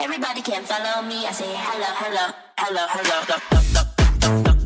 Everybody can follow me. I say hello, hello, hello, hello. hello, hello.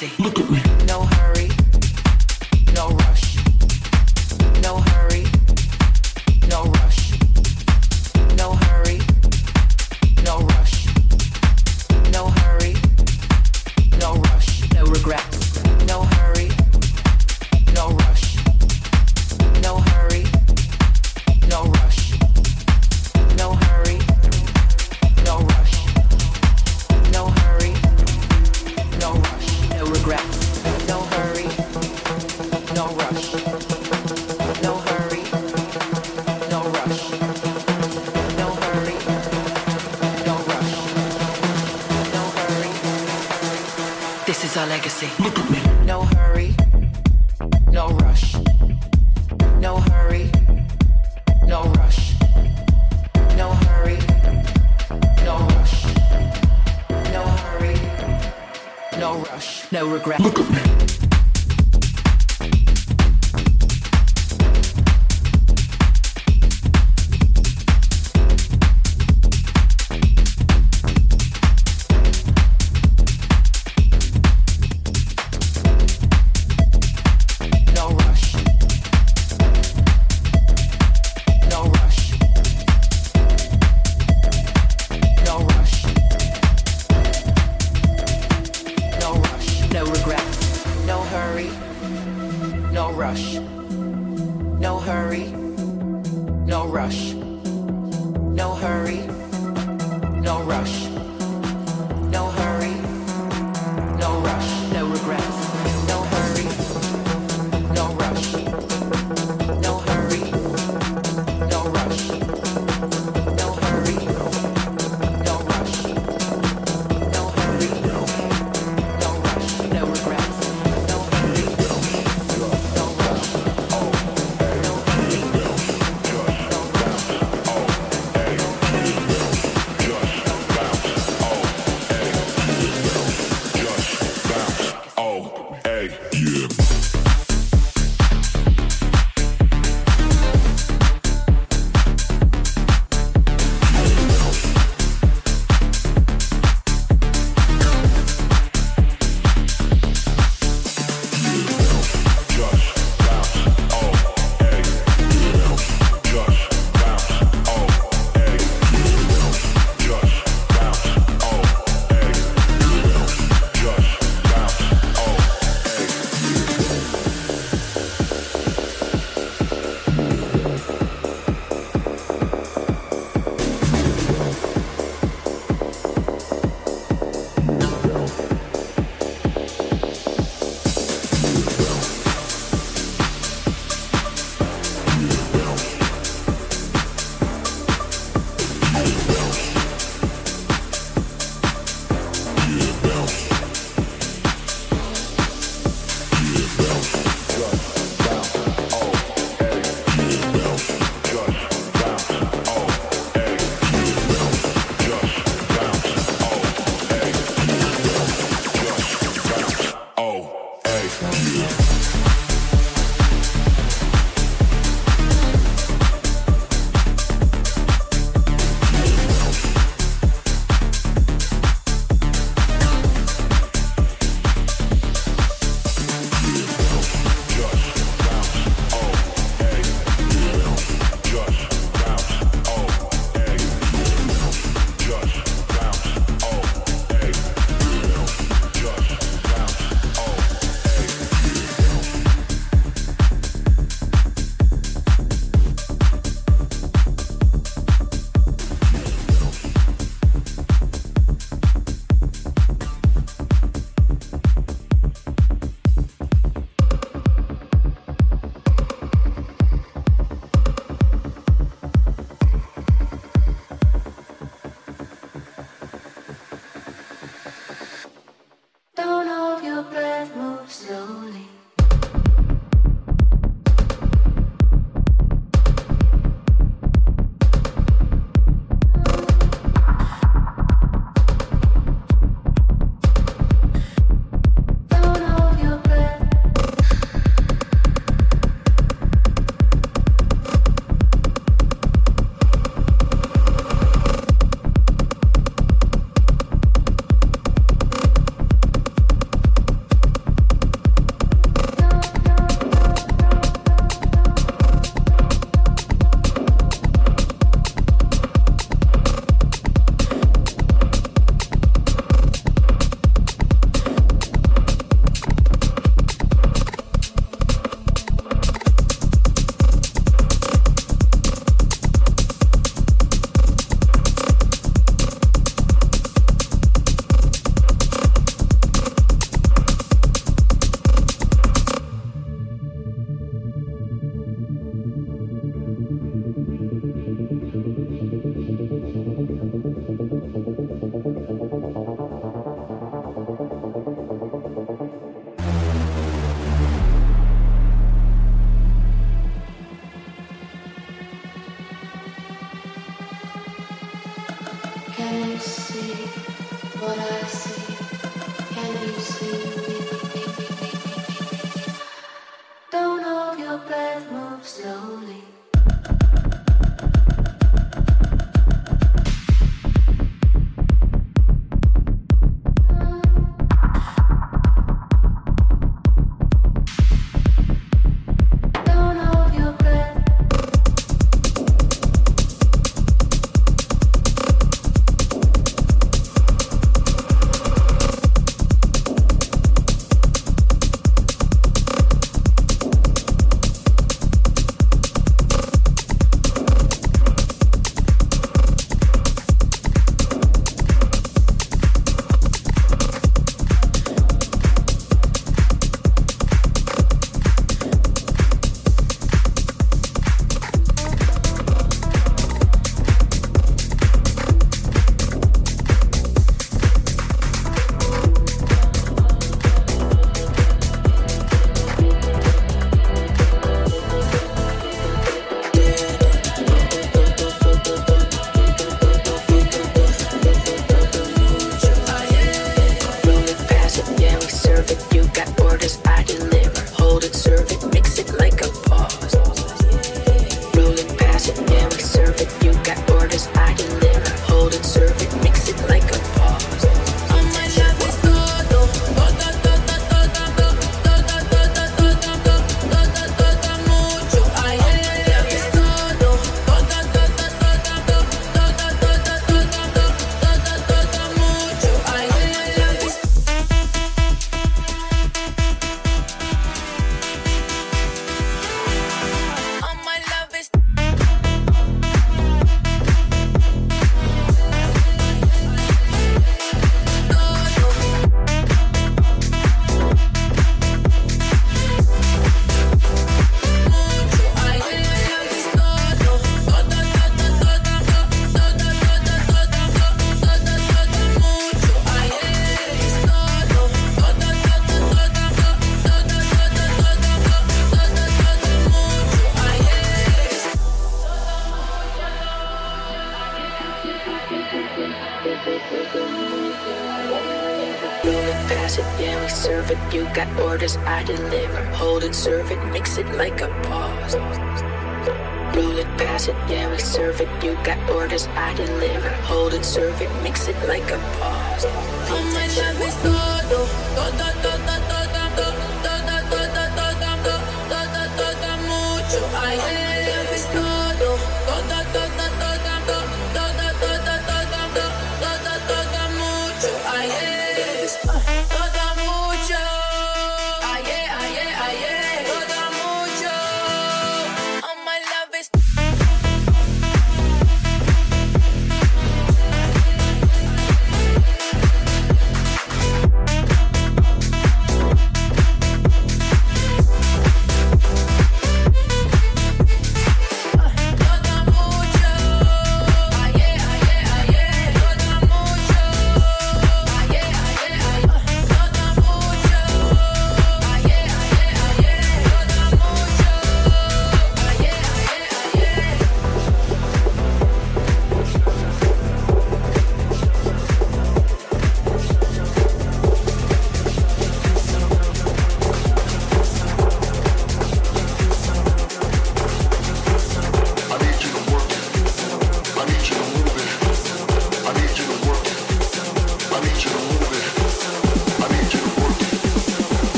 Legacy. Look